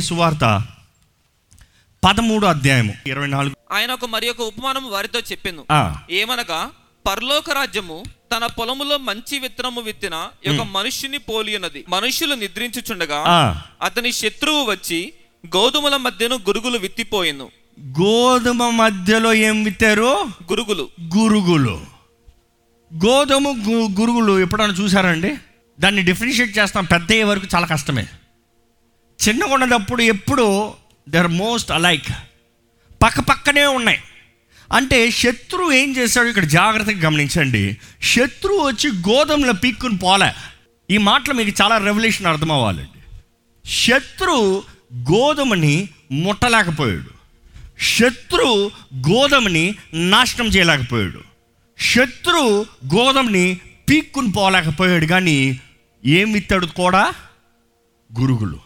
సువార్త పదమూడు అధ్యాయము. ఇరవై నాలుగు. ఆయన ఒక మరి ఒక ఉపమానం వారితో చెప్పాను. ఆ, ఏమనగా పరలోక రాజ్యము తన పొలములో మంచి విత్తనము విత్తిన ఒక మనుష్యుని పోలి ఉన్నది. మనుష్యులు నిద్రించుచుండగా. అతని శత్రువు వచ్చి గోధుమల మధ్యను గురుగులు విత్తిపోయెను. గోధుమ మధ్యలో ఏం విత్తారు? గురుగులు. గురుగులు. గోధుమ గురుగులు ఎప్పుడైనా చూసారండి దాన్ని డిఫరెన్షియేట్ చేస్తాం పెద్ద వరకు చాలా కష్టమే. చిన్నగా ఉన్నప్పుడు ఎప్పుడు దే ఆర్ మోస్ట్ అలైక్ పక్క పక్కనే ఉన్నాయి. అంటే శత్రువు ఏం చేశాడు? ఇక్కడ జాగ్రత్తగా గమనించండి. శత్రువు వచ్చి గోధుమలో పీక్కుని పోలే. ఈ మాటలు మీకు చాలా రెవల్యూషన్ అర్థం అవ్వాలండి శత్రువు గోధుమని ముట్టలేకపోయాడు. శత్రు గోధుమని నాశనం చేయలేకపోయాడు. శత్రు గోధుమని పీక్కుని పోలేకపోయాడు. కానీ ఏం విత్తాడు కూడా? గురుగులు.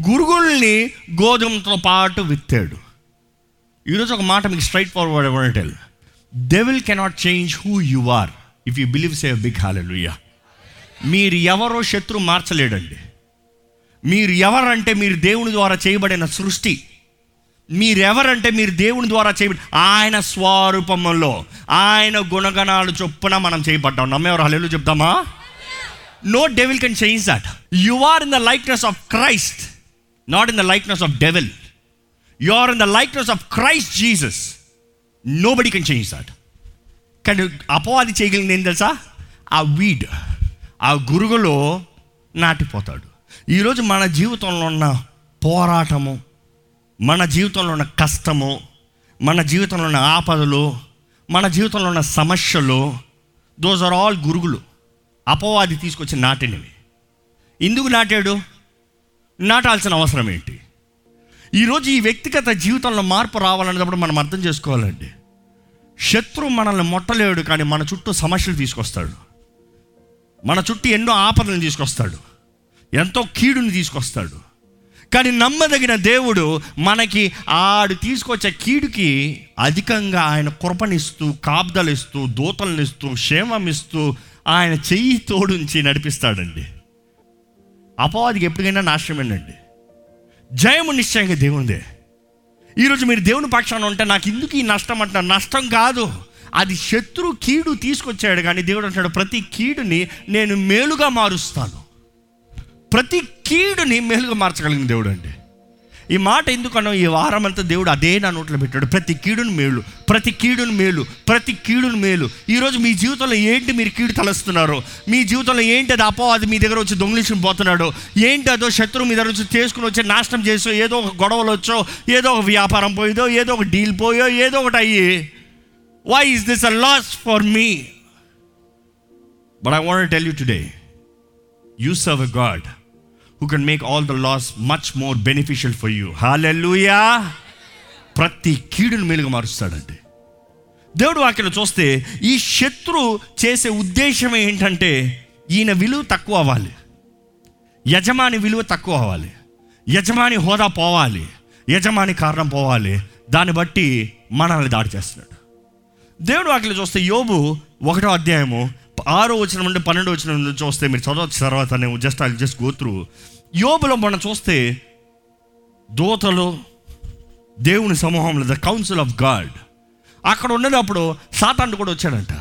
గురుగుల్ని గోధుమతో పాటు విత్తాడు. ఈరోజు ఒక మాట మీకు స్ట్రైట్ ఫార్వర్డ్ ఎవరంటే devil cannot change who you are if you believe save big hallelujah మీరు ఎవరో శత్రు మార్చలేడండి. మీరు ఎవరంటే మీరు దేవుని ద్వారా చేయబడిన సృష్టి. మీరెవరంటే మీరు దేవుని ద్వారా చేయబడి ఆయన స్వరూపంలో ఆయన గుణగణాలు చొప్పున మనం చేయబడ్డాం. నమ్మేవారు హలేలు చెప్తామా? No devil can change that you are in the likeness of Christ not in the likeness of devil you are in the likeness of Christ Jesus nobody can change that కానీ అపవాది చేయగలిగింది ఏం తెలుసా? ఆ వీడ్ ఆ గురుగులో నాటిపోతాడు. ఈరోజు మన జీవితంలో ఉన్న పోరాటము మన జీవితంలో ఉన్న కష్టము మన జీవితంలో ఉన్న ఆపదలు మన జీవితంలో ఉన్న సమస్యలు దోస్ ఆర్ ఆల్ గురుగులు. అపవాది తీసుకొచ్చి నాటినవి. ఎందుకు నాటాడు? నాటాల్సిన అవసరం ఏంటి? ఈరోజు ఈ వ్యక్తిగత జీవితంలో మార్పు రావాలనేటప్పుడు మనం అర్థం చేసుకోవాలండి. శత్రువు మనల్ని మొట్టలేడు కానీ మన చుట్టూ సమస్యలు తీసుకొస్తాడు. మన చుట్టూ ఎన్నో ఆపదలను తీసుకొస్తాడు. ఎంతో కీడుని తీసుకొస్తాడు. కానీ నమ్మదగిన దేవుడు మనకి ఆడు తీసుకొచ్చే కీడుకి అధికంగా ఆయన కృపనిస్తూ కాబ్దలిస్తూ దూతలనిస్తూ క్షేమమిస్తూ ఆయన చెయ్యి తోడుంచి నడిపిస్తాడండి. అపవాదికి ఎప్పటికైనా నాశనమేనండి జయము నిశ్చయంగా దేవుందే. ఈరోజు మీరు దేవుని పక్షాన ఉంటే నాకు ఎందుకు ఈ నష్టం అంటున్నారు నష్టం కాదు. అది శత్రు కీడు తీసుకొచ్చాడు కానీ దేవుడు అంటాడు ప్రతి కీడుని నేను మేలుగా మారుస్తాను. ప్రతి కీడుని మేలుగా మార్చగలిగిన దేవుడు అండి. ఈ మాట ఎందుకన్నా ఈ వారం అంతా దేవుడు అదే నా నోట్లో పెట్టాడు. ప్రతి కీడుని మేలు ప్రతి కీడుని మేలు ప్రతి కీడుని మేలు. ఈరోజు మీ జీవితంలో ఏంటి మీరు కీడు తలస్తున్నారో? మీ జీవితంలో ఏంటి అది అపో అది మీ దగ్గర వచ్చి దొంగిలించుకుని పోతున్నాడు? ఏంటి అదో శత్రువు మీ దగ్గర వచ్చి చేసుకుని వచ్చి నాశనం చేసో ఏదో ఒక గొడవలు వచ్చో ఏదో ఒక వ్యాపారం పోయేదో ఏదో ఒక డీల్ పోయో ఏదో ఒకటి అయ్యి why is this a loss for me but I want tell you today you serve a God who can make all the loss much more beneficial for you hallelujah ప్రతి కీడును మేలుగా మారుస్తాడండి. దేవుడు వాక్యం చూస్తే ఈ శత్రు చేసే ఉద్దేశం ఏంటంటే ఈయన విలువ తక్కువ అవ్వాలి. యజమాని విలువ తక్కువ అవ్వాలి. యజమాని హోదా పోవాలి. యజమాని కారణం పోవాలి. దాన్ని బట్టి మనల్ని దాడి చేస్తున్నాడు. దేవుడు వాక్యలో చూస్తే యోబు ఒకటో అధ్యాయము ఆరో వచ్చిన నుండి పన్నెండు వచ్చిన నుండి చూస్తే మీరు చదవచ్చు తర్వాత నేను just I just go through యోబులో మనం చూస్తే దూతలు దేవుని సమూహంలో ద కౌన్సిల్ ఆఫ్ గాడ్ అక్కడ ఉండేటప్పుడు సాతాండు కూడా వచ్చాడంట.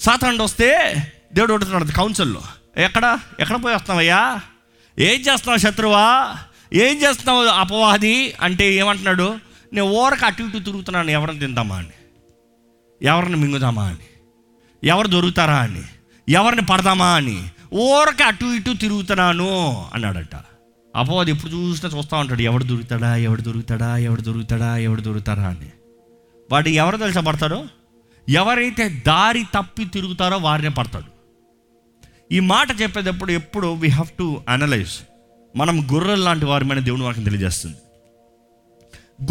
సాతాండు వస్తే దేవుడు ఉంటున్నాడు కౌన్సిల్లో ఎక్కడ? ఎక్కడ పోయి వస్తున్నావయ్యా? ఏం చేస్తున్నావు శత్రువా? ఏం చేస్తున్నావు అపవాది? అంటే ఏమంటున్నాడు? నేను ఊరక అటు ఇటు తిరుగుతున్నాను ఎవరిని తిందామా అని. ఎవరిని మింగుదామా అని. ఎవరు దొరుకుతారా అని. ఎవరిని పడదామా అని. ఊరక అటు ఇటు తిరుగుతున్నాను అన్నాడట. అపవాది ఎప్పుడు చూసినా చూస్తూ ఉంటాడు. ఎవడు దొరుకుతాడా ఎవడు దొరుకుతాడా ఎవడు దొరుకుతాడా ఎవడు దొరుకుతారా అని. వాడు ఎవరు తెలుసా పడతాడో? ఎవరైతే దారి తప్పి తిరుగుతారో వారినే పడతాడు. ఈ మాట చెప్పేటప్పుడు ఎప్పుడు వీ హ్యావ్ టు అనలైజ్ మనం గొర్రెలు లాంటి వారి మీద దేవుని వాక్యం తెలియజేస్తుంది.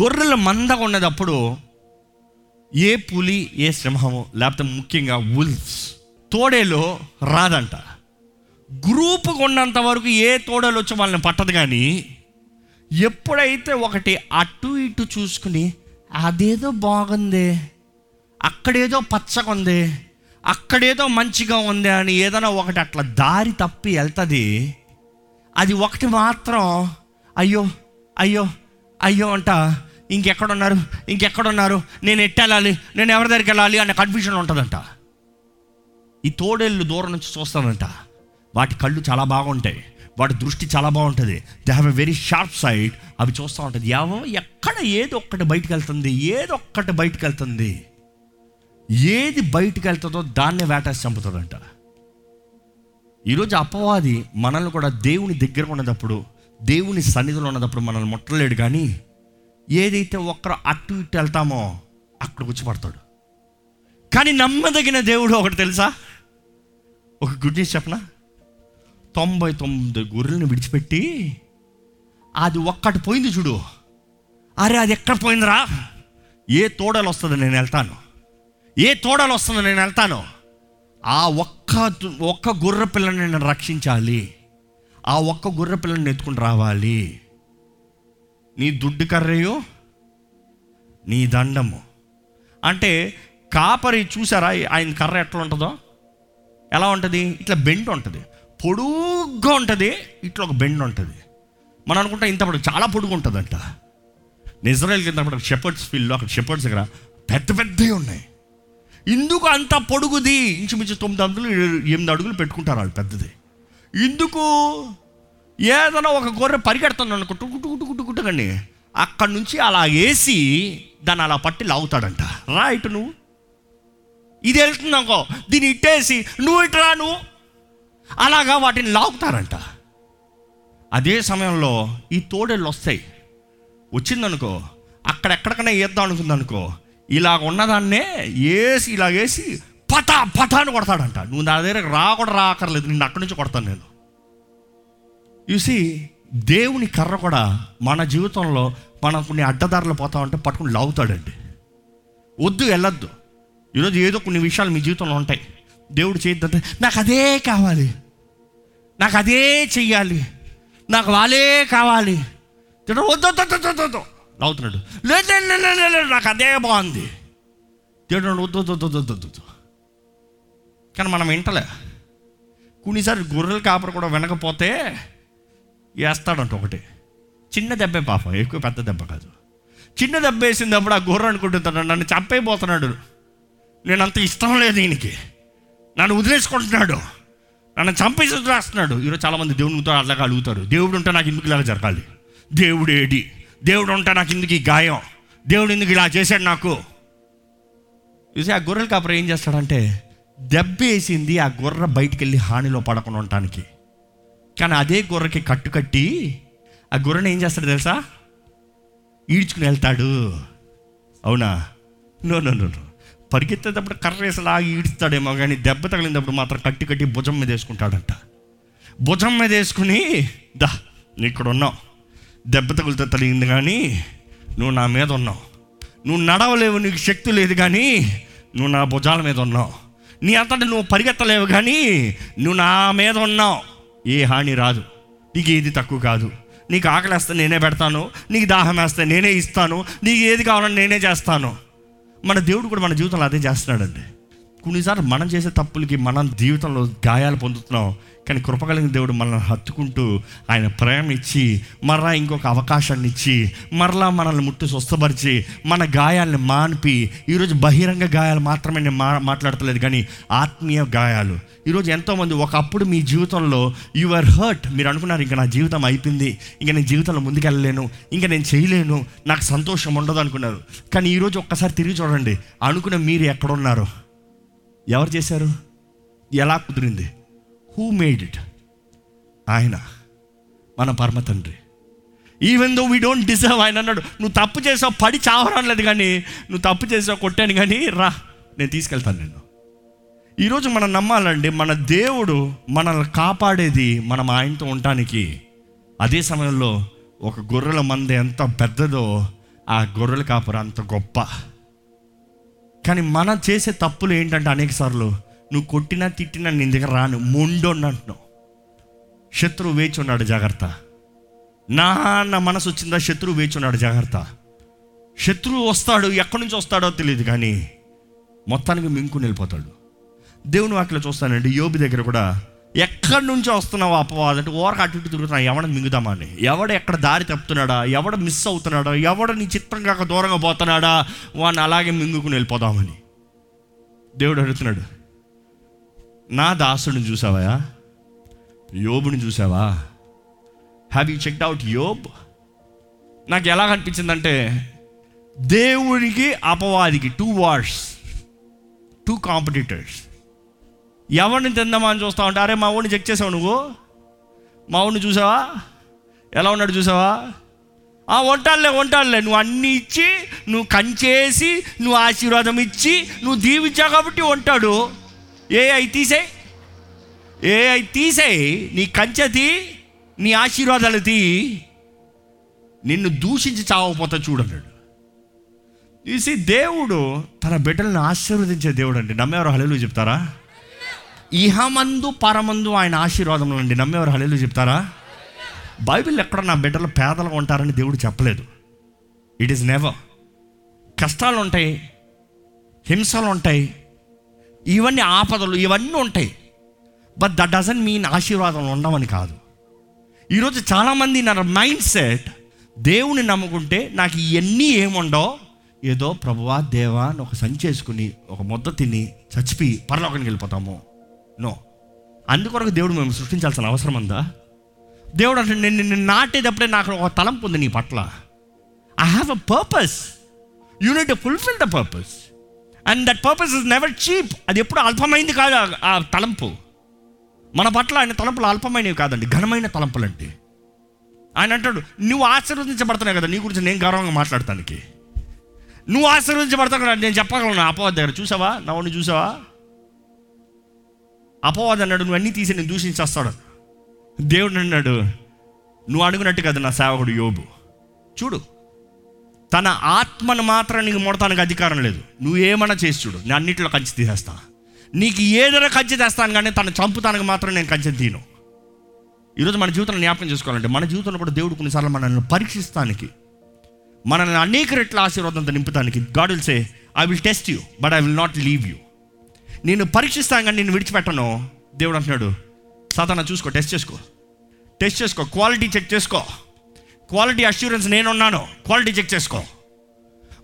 గొర్రెల మందగా ఉన్నదప్పుడు ఏ పులి ఏ సింహము లేకపోతే ముఖ్యంగా ఉల్ఫ్స్ తోడేలో రాదంట. గ్రూపుగా ఉన్నంత వరకు ఏ తోడలు వచ్చి వాళ్ళని పట్టదు కానీ ఎప్పుడైతే ఒకటి అటు ఇటు చూసుకుని అదేదో బాగుంది అక్కడేదో పచ్చగా ఉంది అక్కడేదో మంచిగా ఉంది అని ఏదైనా ఒకటి అట్లా దారి తప్పి వెళ్తుంది అది ఒకటి మాత్రం అయ్యో అయ్యో అయ్యో అంట ఇంకెక్కడున్నారు ఇంకెక్కడున్నారు నేను ఎట్టెళ్ళాలి నేను ఎవరి దగ్గరికి వెళ్ళాలి అనే కన్ఫ్యూజన్ ఉంటుందంట. ఈ తోడేళ్ళు దూరం నుంచి చూస్తానంట. వాటి కళ్ళు చాలా బాగుంటాయి. వాటి దృష్టి చాలా బాగుంటుంది. They have a very sharp sight అవి చూస్తూ ఉంటుంది. ఏమో ఎక్కడ ఏదో ఒక్కటి బయటకు వెళ్తుంది. ఏదో ఒక్కటి బయటకు వెళ్తుంది. ఏది బయటకు వెళ్తుందో దాన్నే వేటాసి చంపుతుందంట. ఈరోజు అపవాది మనల్ని కూడా దేవుని దగ్గర ఉన్నదప్పుడు దేవుని సన్నిధిలో ఉన్నదప్పుడు మనల్ని ముట్టలేడు కానీ ఏదైతే ఒక్కరు అటు ఇటు వెళ్తామో అక్కడ పడతాడు. కానీ నమ్మదగిన దేవుడు ఒకటి తెలుసా? ఒక గుడ్ న్యూస్ చెప్పనా? తొంభై తొమ్మిది గొర్రెలను విడిచిపెట్టి అది ఒక్కటి పోయింది చూడు. అరే అది ఎక్కడ పోయిందిరా? ఏ తోడలు వస్తుందో నేను వెళ్తాను. ఏ తోడలు వస్తుందో నేను వెళ్తాను. ఆ ఒక్క ఒక్క గొర్రె పిల్లని నేను రక్షించాలి. ఆ ఒక్క గొర్రె పిల్లని ఎత్తుకుని రావాలి. నీ దుడ్డు కర్రయో? నీ దండము. అంటే కాపరి చూసారా? ఆయన కర్ర ఎట్లా ఉంటుందో? ఎలా ఉంటుంది? ఇట్లా బెండ్ ఉంటుంది. పొడుగ్గా ఉంటుంది ఇట్లా ఒక బెండ్ ఉంటుంది. మనం అనుకుంటాం ఇంత పొడుగు చాలా పొడుగు ఉంటుందంట. నిజరాయిల్ కింద అక్కడ షెపర్డ్స్ ఫీల్డ్లో అక్కడ షెపర్డ్స్ దగ్గర పెద్ద పెద్దవి ఉన్నాయి. ఇందుకు అంత పొడుగుది ఇంచుమించు తొమ్మిది అడుగులు ఎనిమిది అడుగులు పెట్టుకుంటారు వాళ్ళు పెద్దది. ఇందుకు ఏదైనా ఒక గొర్రె పరిగెడుతుంది అనుకో టుకు టుకు టుకు టుకు అక్కడి నుంచి అలా వేసి దాన్ని అలా పట్టి లాగుతాడంట. రా ఇటు నువ్వు. ఇది వెళ్తుందనుకో దీన్ని ఇట్టేసి నువ్వు ఇటు రా నువ్వు. అలాగా వాటిని లాగుతారంట. అదే సమయంలో ఈ తోడేళ్ళు వస్తాయి. వచ్చిందనుకో అక్కడెక్కడికైనా వేద్దాం అనుకుందనుకో ఇలాగ ఉన్నదాన్నే వేసి ఇలాగ వేసి పటా పటా అని కొడతాడంట. నువ్వు నా దగ్గర రా కూడా రాకర్లేదు నిన్ను అక్కడి నుంచి కొడతాను నేను. చూసి దేవుని కర్ర కూడా మన జీవితంలో మనం కొన్ని అడ్డదారులు పోతా ఉంటే పట్టుకుని లాగుతాడండి. వద్దు వెళ్ళొద్దు. ఈరోజు ఏదో కొన్ని విషయాలు మీ జీవితంలో ఉంటాయి. దేవుడు చేయొద్దంటే నాకు అదే కావాలి. నాకు అదే చెయ్యాలి. నాకు వాళ్ళే కావాలి. దేవుడు వద్దు వద్దు, వద్దు, వద్దు, లేదు నాకు అదే బాగుంది. దేవుడు వద్దు వద్దు వద్దు వద్దు వద్దు, కానీ మనం వింటలే. కొన్నిసార్లు గొర్రెలు కాపరు కూడా వినకపోతే వేస్తాడంట ఒకటి. చిన్న దెబ్బే పాపం ఎక్కువ పెద్ద దెబ్బ కాదు. చిన్న దెబ్బ వేసినప్పుడు ఆ గొర్రె అనుకుంటున్నాడు నన్ను చంపైపోతున్నాడు నేను అంత ఇష్టం లేదు దీనికి నన్ను వదిలేసుకుంటున్నాడు. నన్ను చంపేసి రాస్తున్నాడు. ఈరోజు చాలామంది దేవుడితో అట్లాగా అడుగుతారు. దేవుడు ఉంటే నాకు ఎందుకు ఇలాగ జరగాలి? దేవుడు ఏడి దేవుడు ఉంటే నాకు ఎందుకు ఈ గాయం? దేవుడు ఎందుకు ఇలా చేశాడు నాకు? చూసి ఆ గొర్రెలు కాపురం ఏం చేస్తాడంటే దెబ్బ వేసింది ఆ గొర్రె బయటికి వెళ్ళి హానిలో పడకుండా ఉండటానికి. కానీ అదే గొర్రెకి కట్టు కట్టి ఆ గొర్రెని ఏం చేస్తాడు తెలుసా? ఈడ్చుకుని వెళ్తాడు. అవునా? నో నో నో నో పరిగెత్తేటప్పుడు కర్ర వేసలాగి ఈడ్స్తాడేమో కానీ దెబ్బ తగిలినప్పుడు మాత్రం కట్టి కట్టి భుజం మీద వేసుకుంటాడంట. భుజం మీద వేసుకుని దా నువ్వు ఇక్కడ ఉన్నావు. దెబ్బ తగిలితే తగిలింది కానీ నువ్వు నా మీద ఉన్నావు. నువ్వు నడవలేవు నీకు శక్తి లేదు కానీ నువ్వు నా భుజాల మీద ఉన్నావు. నీ అంతటా నువ్వు పరిగెత్తలేవు కానీ నువ్వు నా మీద ఉన్నావు. ఏ హాని రాదు. నీకు ఏది తక్కువ కాదు. నీకు ఆకలి వేస్తే నేనే పెడతాను. నీకు దాహం వేస్తే నేనే ఇస్తాను. నీకు ఏది కావాలని నేనే చేస్తాను. మన దేవుడు కూడా మన జీవితంలో అదే చేస్తున్నాడండి. కొన్నిసార్లు మనం చేసే తప్పులకి మనం జీవితంలో గాయాలు పొందుతున్నాం. కానీ కృపగలిగిన దేవుడు మనల్ని హత్తుకుంటూ ఆయన ప్రేమ ఇచ్చి మరలా ఇంకొక అవకాశాన్ని ఇచ్చి మరలా మనల్ని ముట్టి స్వస్థపరిచి మన గాయాలను మాన్పి. ఈరోజు బహిరంగ గాయాలు మాత్రమే నేను మా మాట్లాడతలేదు కానీ ఆత్మీయ గాయాలు. ఈరోజు ఎంతోమంది ఒకప్పుడు మీ జీవితంలో యు ఆర్ హర్ట్ మీరు అనుకున్నారు ఇంకా నా జీవితం అయిపోయింది. ఇంకా నేను జీవితంలో ముందుకెళ్ళలేను. ఇంకా నేను చేయలేను. నాకు సంతోషం ఉండదు అనుకున్నారు. కానీ ఈరోజు ఒక్కసారి తిరిగి చూడండి. అనుకున్న మీరు ఎక్కడున్నారు? ఎవరు చేశారు? ఎలా కుదిరింది? హూ మేడ్ ఇట్ ఆయన మన పరమ తండ్రి. Even though we don't deserve ఆయన అన్నాడు నువ్వు తప్పు చేసావు పడి చావరాలేదు కానీ నువ్వు తప్పు చేసావు కొట్టాను కానీ రా నేను తీసుకెళ్తాను నిన్ను. ఈరోజు మనం నమ్మాలండి మన దేవుడు మనల్ని కాపాడేది మనం ఆయనతో ఉండటానికి. అదే సమయంలో ఒక గొర్రెల మంద ఎంత పెద్దదో ఆ గొర్రెల కాపుర అంత గొప్ప. కానీ మనం చేసే తప్పులు ఏంటంటే అనేక సార్లు నువ్వు కొట్టినా తిట్టినా నీ దగ్గర రాను మొండోని అంటున్నావు. శత్రువు వేచి ఉన్నాడు జాగ్రత్త. నా నా మనసు వచ్చిందా శత్రువు వేచి ఉన్నాడు జాగ్రత్త. శత్రువు వస్తాడు ఎక్కడి నుంచి వస్తాడో తెలియదు కానీ మొత్తానికి మింకు వెళ్ళిపోతాడు. దేవుని వాటిలో చూస్తానండి యోబి దగ్గర కూడా ఎక్కడి నుంచి వస్తున్నావు అపవాదం? అంటే ఓరకు అటు ఇటు తిరుగుతున్నా ఎవడ మింగుదామని? ఎవడ ఎక్కడ దారి తప్పుతున్నాడా? ఎవడ మిస్ అవుతున్నాడా? ఎవడ నీ చిత్రం కాక దూరంగా పోతున్నాడా? వాడిని అలాగే మింగుకుని వెళ్ళిపోదామని. దేవుడు అడుగుతున్నాడు నా దాసుడిని చూసావా? యోబుని చూసావా? హ్యావ్ యూ చెక్డ్ అవుట్ యోబ్ నాకు ఎలా అనిపించిందంటే దేవుడికి అపవాదికి టూ వార్స్ టూ కాంపిటీటర్స్ ఎవరిని తిందామా అని చూస్తా ఉంటా? అరే మా ఊడిని చెక్ చేసావు నువ్వు? మా ఊడిని చూసావా? ఎలా ఉన్నాడు చూసావా? ఆ వంటాలే వంటాలే నువ్వు అన్ని ఇచ్చి నువ్వు కంచేసి నువ్వు ఆశీర్వాదం ఇచ్చి నువ్వు దీవించావు కాబట్టి ఉంటాడు ఏ అయి తీసేయి. ఏ అయి తీసేయి. నీ కంచెది నీ ఆశీర్వాదాలు తీ. నిన్ను దూషించి చావకపోతే చూడన్నాడు చూసి దేవుడు తన బిడ్డలను ఆశీర్వదించే దేవుడు అండి. నమ్మేవారు హలేలు చెప్తారా? ఇహమందు పరమందు ఆయన ఆశీర్వాదములు అండి. నమ్మేవారు హలేలు చెప్తారా? బైబిల్ ఎక్కడ నా బిడ్డలు పేదలుగా ఉంటారని దేవుడు చెప్పలేదు. ఇట్ ఈస్ నెవర్ కష్టాలు ఉంటాయి హింసలు ఉంటాయి ఇవన్నీ ఆపదలు ఇవన్నీ ఉంటాయి. బట్ దట్ డజన్ మీన్ ఆశీర్వాదం ఉండవని కాదు. ఈరోజు చాలామంది నా మైండ్ సెట్ దేవుని నమ్ముకుంటే నాకు ఇవన్నీ ఏముండో ఏదో ప్రభువా దేవా అని ఒక సంచి ఒక ముద్ద తిని చచ్చిపోయి పరలోకానికి వెళ్ళిపోతాము. నో. అందుకొరకు దేవుడు మేము సృష్టించాల్సిన అవసరం ఉందా? దేవుడు అంటే నేను నిన్ను నాటేటప్పుడే నాకు ఒక తలంపు ఉంది నీ పట్ల. I have a purpose unit to fulfil the purpose and that purpose is never cheap అది ఎప్పుడు అల్పమైంది కాదు ఆ- తలంపు. మన పట్ల ఆయన తలంపులు అల్పమైనవి కాదండి ఘనమైన తలంపులు అంటే ఆయన అంటాడు నువ్వు ఆశీర్వదించబడుతున్నావు కదా నీ గురించి నేను గౌరవంగా మాట్లాడటానికి. నువ్వు ఆశీర్వదించబడతావు కదా నేను చెప్పగలను అపవాద దగ్గర. చూసావా? నవ్వుని చూసావా? అపవాద అన్నాడు నువ్వు అన్నీ తీసి నేను దూషించేస్తాడు దేవుడు అన్నాడు నువ్వు అడుగునట్టు కదా నా సేవకుడు యోబు. చూడు తన ఆత్మను మాత్రం నీకు ముడతానికి అధికారం లేదు. నువ్వు ఏమన్నా చేసి చూడు నేను అన్నింటిలో కంచి తీసేస్తా. నీకు ఏదైనా కంచి తెస్తాను కానీ తను చంపుతానికి మాత్రం నేను కంచె తీను ఈరోజు మన జీవితంలో జ్ఞాపకం చేసుకోవాలంటే మన జీవితంలో కూడా దేవుడు కొన్నిసార్లు మనల్ని పరీక్షిస్తానికి మనల్ని అనేక రెట్ల ఆశీర్వాదంతో నింపుతానికి God will say I will test you but I will not leave you నేను పరీక్షిస్తాను కానీ నేను విడిచిపెట్టను. దేవుడు అంటున్నాడు సాధారణ చూసుకో టెస్ట్ చేసుకో. టెస్ట్ చేసుకో క్వాలిటీ చెక్ చేసుకో. క్వాలిటీ అష్యూరెన్స్ నేనున్నాను క్వాలిటీ చెక్ చేసుకో.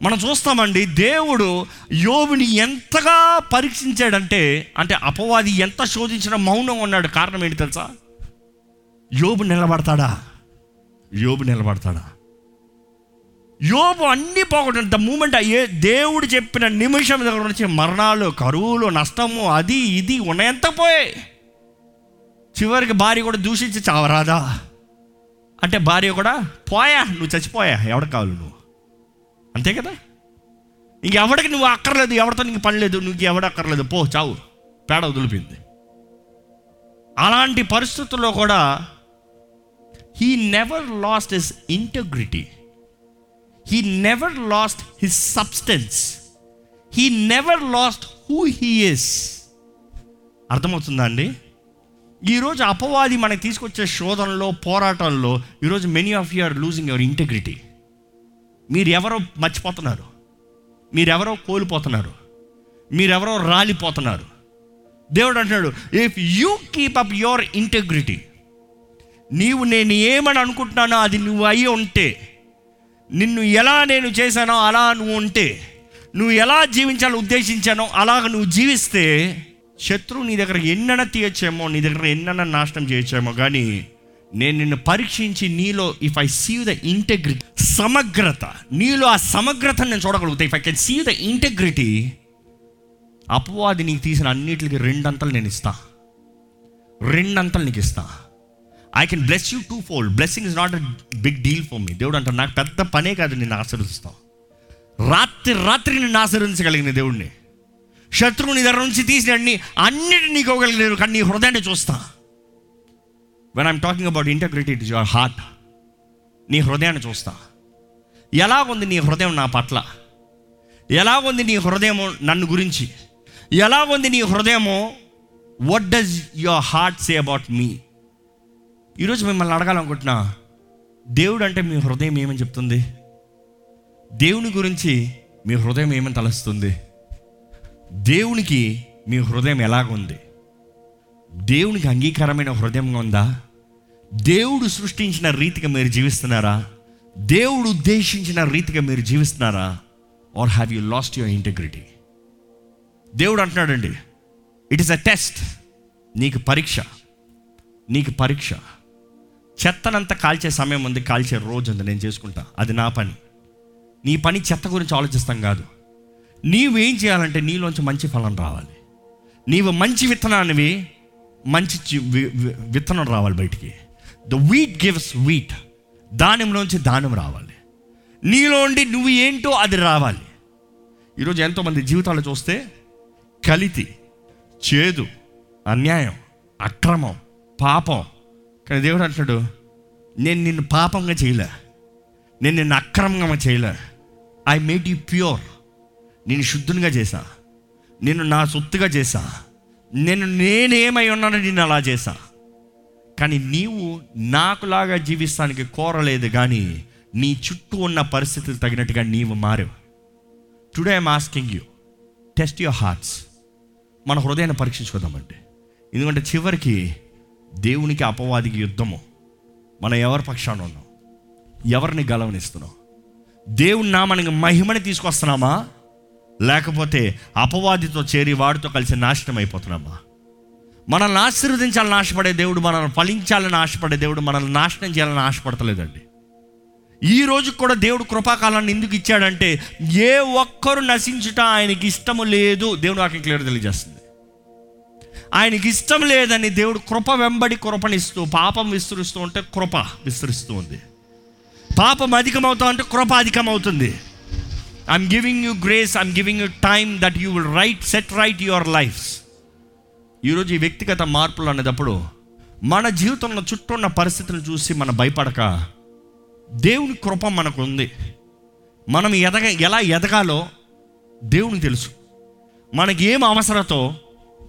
మనం చూస్తామండి దేవుడు యోబుని ఎంతగా పరీక్షించాడంటే అంటే అపవాది ఎంత శోధించిన మౌనం ఉన్నాడు. కారణం ఏంటి తెలుసా? యోబు నిలబడతాడా? యోబు నిలబడతాడా? యోబు అన్ని పోగొట్టు ద మూమెంట్ ఏ దేవుడు చెప్పిన నిమిషం దగ్గర నుంచి మరణాలు కరువులు నష్టము అది ఇది ఉన్నాయంత పోయాయి. చివరికి భార్య కూడా దూషించి చావరాదా? అంటే భార్య కూడా పోయా నువ్వు చచ్చిపోయా ఎవడ కావాలి నువ్వు? అంతే కదా? ఇంకెవడికి నువ్వు అక్కర్లేదు ఎవరితో నీకు పని లేదు నువ్వు ఎవడ అక్కర్లేదు పో చావు. పేడ వదిలిపోయింది. అలాంటి పరిస్థితుల్లో కూడా he never lost his integrity he never lost his substance he never lost who he is అర్థమవుతుందా అండి? ఈరోజు అపవాది మనకి తీసుకొచ్చే శోధనలో పోరాటంలో ఈరోజు many of you are losing your integrity మీరు ఎవరో మర్చిపోతున్నారు. మీరెవరో కోల్పోతున్నారు. మీరెవరో రాలిపోతున్నారు. దేవుడు అంటున్నాడు if you keep up your integrity నీవు నేను ఏమని అనుకుంటున్నానో అది నువ్వు అయి ఉంటే నిన్ను ఎలా నేను చేశానో అలా నువ్వు ఉంటే నువ్వు ఎలా జీవించాలో ఉద్దేశించానో అలాగ నువ్వు జీవిస్తే శత్రువు నీ దగ్గర ఎన్నన తీయచ్చేమో నీ దగ్గర ఎన్నన నాశనం చేయొచ్చేమో కానీ నేను నిన్ను పరీక్షించి నీలో if I see the integrity సమగ్రత నీలో ఆ సమగ్రతను నేను చూడగలుగుతా. If I can see the integrity అపవాది నీకు తీసిన అన్నిటికి రెండంతలు నేను ఇస్తా. రెండంతలు నీకు ఇస్తాను I can bless you twofold blessing is not a big deal for me దేవుడు అంటారు నాకు పెద్ద పనే కాదు నిన్ను ఆశీర్వదిస్తాం రాత్రి రాత్రి నిన్ను ఆశీర్వదించగలిగిన దేవుడిని శత్రువు నీ దగ్గర నుంచి తీసిన అన్ని అన్నిటిని నీకోగలిగిన కానీ నీ హృదయాన్ని చూస్తా. When I'm talking about integrity it your heart నీ హృదయాన్ని చూస్తా. ఎలా ఉంది నీ హృదయం నా పట్ల? ఎలా ఉంది నీ హృదయము నన్ను గురించి? ఎలా ఉంది నీ హృదయము? What does your heart say about me ఈరోజు మిమ్మల్ని అడగాలనుకుంటున్నా దేవుడు అంటే మీ హృదయం ఏమని చెప్తుంది? దేవుని గురించి మీ హృదయం ఏమని తలస్తుంది? దేవునికి మీ హృదయం ఎలాగుంది? దేవునికి అంగీకారమైన హృదయంగా ఉందా? దేవుడు సృష్టించిన రీతిగా మీరు జీవిస్తున్నారా? దేవుడు ఉద్దేశించిన రీతిగా మీరు జీవిస్తున్నారా? Or have you lost your integrity దేవుడు అంటున్నాడండి ఇట్ ఇస్ అ టెస్ట్ నీకు పరీక్ష. నీకు పరీక్ష. చెత్తనంతా కాల్చే సమయం ఉంది కాల్చే రోజు ఉంది నేను చేసుకుంటా. అది నా పని. నీ పని చెత్త గురించి ఆలోచిస్తాం కాదు. నీవేం చేయాలంటే నీలోంచి మంచి ఫలం రావాలి. నీవు మంచి విత్తనానివి మంచి విత్తనం రావాలి బయటికి. ద వీట్ గివ్స్ వీట్ దానిలోంచి దానం రావాలి. నీలోండి నువ్వు ఏంటో అది రావాలి. ఈరోజు ఎంతోమంది జీవితాలు చూస్తే కలితి చేదు అన్యాయం అక్రమం పాపం కానీ దేవుడు అంటాడు నేను నిన్ను పాపంగా చేయలే. నేను నిన్ను అక్రమంగా చేయలే. ఐ మేడ్ యూ ప్యూర్ నేను శుద్ధునిగా చేశా. నేను నా సొత్తుగా చేశా. నేను నేనేమై ఉన్నానో నేను అలా చేశా. కానీ నీవు నాకులాగా జీవిస్తానికి కోరలేదు కానీ నీ చుట్టూ ఉన్న పరిస్థితులు తగినట్టుగా నీవు మారావు. Today I'm asking you test your hearts మన హృదయాన్ని పరీక్షించుకుందామండి. ఎందుకంటే చివరికి దేవునికి అపవాదికి యుద్ధము. మనం ఎవరి పక్షాన ఉన్నాం? ఎవరిని గలవనిస్తున్నాం? దేవుని నామానికి మహిమని తీసుకొస్తున్నామా? లేకపోతే అపవాదితో చేరి వాడితో కలిసి నాశనం అయిపోతున్నామా? మనల్ని ఆశీర్వదించాలని ఆశపడే దేవుడు మనల్ని ఫలించాలని ఆశపడే దేవుడు మనల్ని నాశనం చేయాలని ఆశపడతలేదండి. ఈ రోజు కూడా దేవుడు కృపాకాలాన్ని ఎందుకు ఇచ్చాడంటే ఏ ఒక్కరు నశించుట ఆయనకి ఇష్టము లేదు. దేవుడు వాక్యం క్లియర్ తెలియజేస్తుంది. ఆయనకి ఇష్టం లేదని దేవుడు కృప వెంబడి కృపనిస్తూ పాపం విస్తరిస్తూ ఉంటే కృప విస్తరిస్తూ ఉంది. పాపం అధికమవుతా ఉంటే కృప అధికమవుతుంది. I'm giving you grace I'm giving you time that you will right set right your lives ఈరోజు ఈ వ్యక్తిగత మార్పులు అనేటప్పుడు మన జీవితంలో చుట్టూ ఉన్న పరిస్థితులను చూసి మనం భయపడక దేవుని కృప మనకు ఉంది మనం ఎదగ ఎలా ఎదగాలో దేవునికి తెలుసు. మనకి ఏం అవసరతో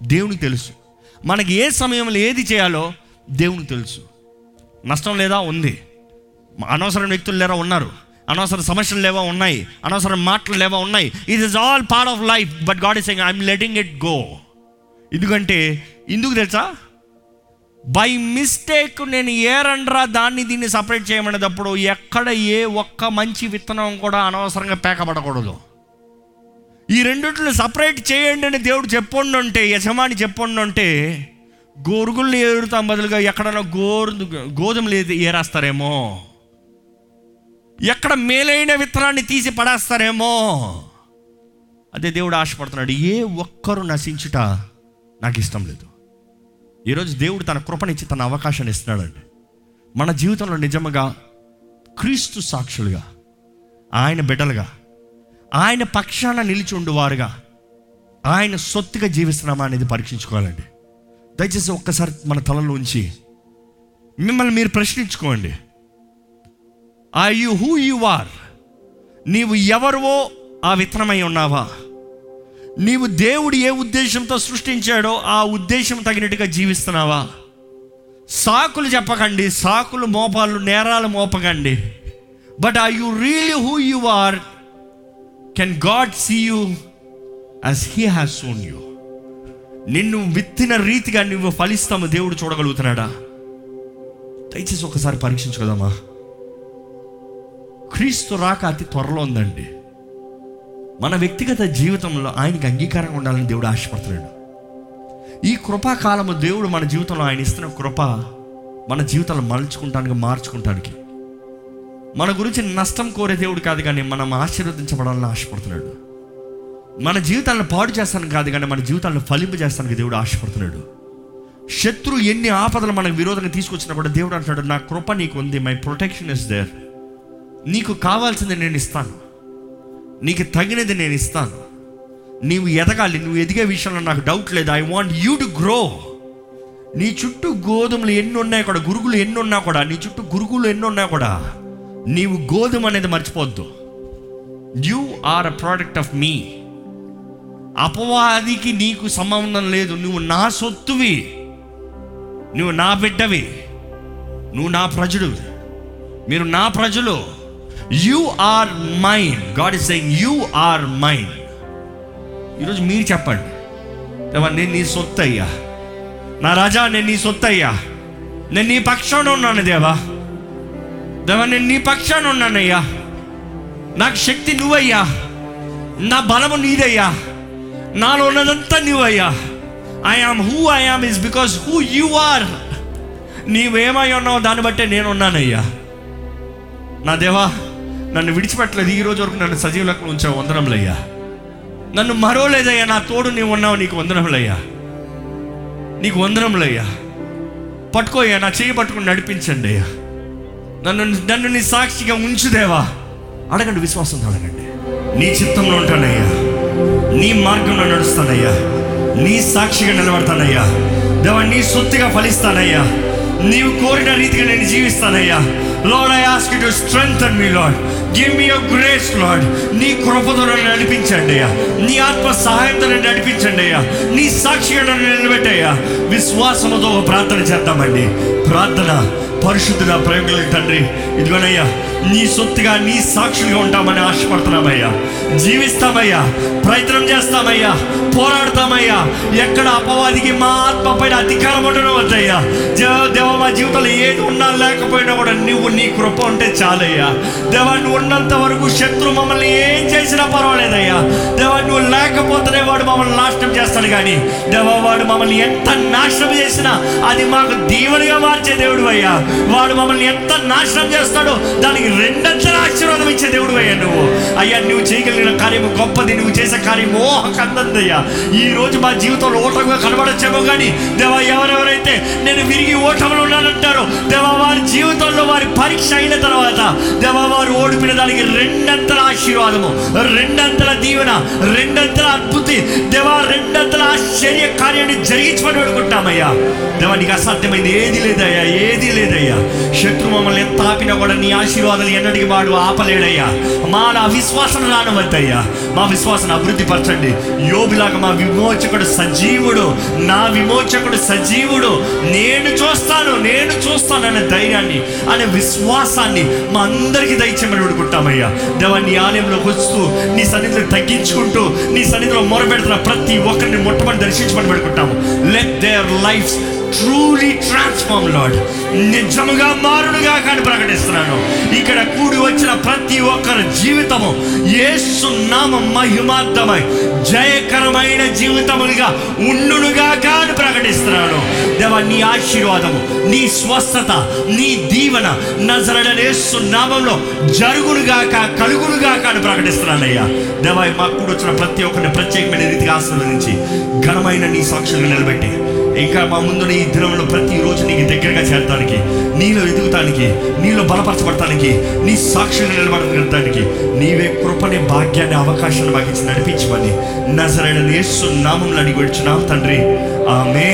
దేవునికి తెలుసు. మనకి ఏ సమయంలో ఏది చేయాలో దేవునికి తెలుసు. నష్టం లేదా ఉంది. అనవసరం వ్యక్తులు లేరా ఉన్నారు. అనవసర సమస్యలు లేవా ఉన్నాయి. అనవసరం మాటలు లేవా ఉన్నాయి. It is all part of life but God is I'm letting it go ఎందుకంటే ఎందుకు తెలుసా? బై మిస్టేక్ నేను ఏరండ్రా దాన్ని దీన్ని సపరేట్ చేయమనేటప్పుడు ఎక్కడ ఏ ఒక్క మంచి విత్తనం కూడా అనవసరంగా పేకబడకూడదు. ఈ రెండింటిని సపరేట్ చేయండి అని దేవుడు చెప్పండి యజమాని చెప్పండి ఉంటే గోరుగుల్ని ఏరుతాం బదులుగా ఎక్కడైనా గోరు గోధుమలు ఏరేస్తారేమో? ఎక్కడ మేలైన విత్తనాన్ని తీసి పడేస్తారేమో? అదే దేవుడు ఆశపడుతున్నాడు ఏ ఒక్కరు నశించుట నాకు ఇష్టం లేదు. ఈరోజు దేవుడు తన కృపనిచ్చి తన అవకాశాన్ని ఇస్తున్నాడండి. మన జీవితంలో నిజముగా క్రీస్తు సాక్షులుగా ఆయన బిడ్డలుగా ఆయన పక్షాన నిలిచి ఉండువారుగా. ఆయన సొత్తుగా జీవిస్తున్నామా అనేది పరీక్షించుకోవాలండి. దయచేసి ఒక్కసారి మన తలలో ఉంచి మిమ్మల్ని మీరు ప్రశ్నించుకోండి. I you who you are నీవు ఎవరివో ఆ విత్తనమై ఉన్నావా? నీవు దేవుడు ఏ ఉద్దేశంతో సృష్టించాడో ఆ ఉద్దేశం తగినట్టుగా జీవిస్తున్నావా? సాకులు చెప్పకండి సాకులు మోపాలు నేరాలు మోపకండి. But I you really who you are can God see you as he has sown you నిన్ను విత్తిన రీతిగా నువ్వు ఫలిస్తాము దేవుడు చూడగలుగుతున్నాడా? దయచేసి ఒకసారి పరీక్షించుకోదామా? క్రీస్తు రాక అతి త్వరలో ఉందండి. మన వ్యక్తిగత జీవితంలో ఆయనకి అంగీకారంగా ఉండాలని దేవుడు ఆశపడుతున్నాడు. ఈ కృపాకాలము దేవుడు మన జీవితంలో ఆయన ఇస్తున్న కృప మన జీవితాలను మలుచుకుంటానికి మార్చుకుంటానికి మన గురించి నష్టం కోరే దేవుడు కాదు కానీ మనం ఆశీర్వదించబడాలని ఆశపడుతున్నాడు. మన జీవితాలను పాడు చేస్తాను కాదు కానీ మన జీవితాలను ఫలింపు చేస్తానికి దేవుడు ఆశపడుతున్నాడు. శత్రు ఎన్ని ఆపదలు మనకు విరోధంగా తీసుకొచ్చినా కూడా దేవుడు అంటున్నాడు నా కృప నీకు ఉంది మై ప్రొటెక్షన్ ఇస్ దేర్ నీకు కావాల్సింది నేను ఇస్తాను. నీకు తగినది నేను ఇస్తాను. నీవు ఎదగాలి నువ్వు ఎదిగే విషయంలో నాకు డౌట్ లేదు. I want you to grow నీ చుట్టూ గోధుమలు ఎన్ని ఉన్నాయి కూడా గురుగులు ఎన్ని ఉన్నా కూడా నీ చుట్టూ గురుగులు ఎన్ని ఉన్నా కూడా నీవు గోధుమ అనేది మర్చిపోవద్దు. You are a product of me అపవాదికి నీకు సంబంధం లేదు. నువ్వు నా సొత్తువి. నువ్వు నా బిడ్డవి. నువ్వు నా ప్రజలు మీరు నా ప్రజలు. You are mine God is saying you are mine ఈరోజు మీరు చెప్పండి. నేను నీ సొత్తు అయ్యా నా రాజా నేను నీ సొత్తు అయ్యా నేను నీ పక్షంలో ఉన్నాను దేవా? దేవా నేను నీ పక్షాన ఉన్నానయ్యా. నాకు శక్తి నువ్వయ్యా. నా బలము నీదయ్యా. నాలో ఉన్నదంతా నువ్వయ్యా. I am who I am is because who you are నీవేమై ఉన్నావు దాన్ని బట్టే నేను ఉన్నానయ్యా నా దేవా నన్ను విడిచిపెట్టలేదు. ఈ రోజు వరకు నన్ను సజీవులకు ఉంచావు. వందనములయ్యా. నన్ను మరోలేదయ్యా నా తోడు నీవు ఉన్నావు. నీకు వందనములయ్యా. నీకు వందనములయ్యా. పట్టుకోయ్యా. నా చేయి పట్టుకుని నడిపించండి అయ్యా. నన్ను నన్ను నీ సాక్షిగా ఉంచుదేవా అడగండి విశ్వాసంతో అడగండి నీ చిత్తంలో ఉంటానయ్యా. నీ మార్గంలో నడుస్తానయ్యా. నీ సాక్షిగా నిలబడతానయ్యా. దేవా నీ సొత్తుగా ఫలిస్తానయ్యా. నీవు కోరిన రీతిగా నేను జీవిస్తానయ్యా. Lord I ask to strength me Lord give me your grace Lord నీ కృపతో నన్ను నడిపించండి అయ్యా. నీ ఆత్మ సహాయంతో నన్ను నడిపించండి అయ్యా. నీ సాక్షిగా నన్ను నిలబెట్టయ్యా. విశ్వాసముతో ప్రార్థన చేద్దామండి. ప్రార్థన. పరిశుద్ధుల ప్రేమల తండ్రి. ఇదిగోనయ్యా నీ సొత్తుగా నీ సాక్షులుగా ఉంటామని ఆశపడుతున్నామయ్యా. జీవిస్తామయ్యా ప్రయత్నం చేస్తామయ్యా పోరాడతామయ్యా. ఎక్కడ అపవాదికి మా ఆత్మ పైన అధికారం ఉండడం వద్దయ్యా. దేవ దేవ మా జీవితంలో ఏది ఉన్నా లేకపోయినా కూడా నువ్వు నీ కృప ఉంటే చాలయ్యా. దేవా నువ్వు ఉన్నంత వరకు శత్రు మమ్మల్ని ఏం చేసినా పర్వాలేదయ్యా. దేవా నువ్వు లేకపోతేనే వాడు మమ్మల్ని నాశనం చేస్తాడు కానీ దేవా వాడు మమ్మల్ని ఎంత నాశనం చేసినా అది మాకు దీవెనగా మార్చే దేవుడు అయ్యా. వాడు మమ్మల్ని ఎంత నాశనం చేస్తాడో దానికి రెండంతల ఆశీర్వాదం ఇచ్చే దేవుడు అయ్యా నువ్వు. అయ్యా నువ్వు చేయగలిగిన కార్యము గొప్పది నువ్వు చేసే కార్యము ఓహకందయ్యా ఈ రోజు మా జీవితంలో ఓటంగా కనబడచ్చేమో కానీ దేవా ఎవరెవరైతే నేను విరిగి ఓటంలో ఉన్నానంటారో దేవా వారి జీవితంలో వారి పరీక్ష అయిన తర్వాత దేవా ఓడిపోయిన దానికి రెండంతల ఆశీర్వాదము రెండంతల దీవెన రెండంతల అద్భుతి. దేవా రెండంతల ఆశ్చర్య కార్యాన్ని జరిగించమని వేడుకుంటామయ్యా. దేవ నీకు అసాధ్యమైంది ఏది లేదయ్యా ఏది లేదయ్యా. శత్రు మమ్మల్ని ఎంత ఆపినా కూడా నీ ఆశీర్వాదాలు ఎన్నటికి వాడు ఆపలేడయ్యా. మా నా విశ్వాసం రానవద్దయ్యా మా విశ్వాసం అభివృద్ధి పరచండి. యోబిలాగా మా విమోచకుడు సజీవుడు నా విమోచకుడు సజీవుడు. నేను చూస్తాను నేను చూస్తాను అనే ధైర్యాన్ని అనే విశ్వాసాన్ని మా అందరికీ దయచేయమని వేడుకుంటామయ్యా దేవా నీ ఆలయంలోకి వస్తూ నీ సన్నిధిని తగ్గించుకుంటూ నీ సన్నిధిలో మొరబెడుతున్న ప్రతి ఒక్కరిని మొట్టమొదటి దర్శించమని పెడుకుంటాము let their life truly transform Lord నిజముగా మారుడుగా కానీ ప్రకటిస్తున్నాను. ఇక్కడ కూడి వచ్చిన ప్రతి ఒక్కరి జీవితము యేసు నామ మహిమార్థమై జయకరమైన జీవితములుగా ఉండునుగా కానీ ప్రకటిస్తున్నాను. దేవా నీ ఆశీర్వాదము నీ స్వస్థత నీ దీవన నజరడనేసు నామంలో జరుగునుగాక కలుగునుగాక అని ప్రకటిస్తున్నానయ్యా దేవా మా కూడి వచ్చిన ప్రతి ఒక్కరిని ప్రత్యేకమైన రీతిగా ఆశీర్వదించి ఘనమైన నీ సాక్షులు నిలబెట్టి ఇంకా మా ముందు ఈ దినంలో ప్రతిరోజు నీకు దగ్గరగా చేరడానికి నీలో ఎదుగుతానికి నీలో బలపరచబడటానికి నీ సాక్షులు నిలబడటానికి నీవే కృపని భాగ్యాన్ని అవకాశాన్ని మాకు ఇచ్చి నడిపించమని నజరైన యేసు నామంలో అడిగి వచ్చున్నాం తండ్రి. ఆమె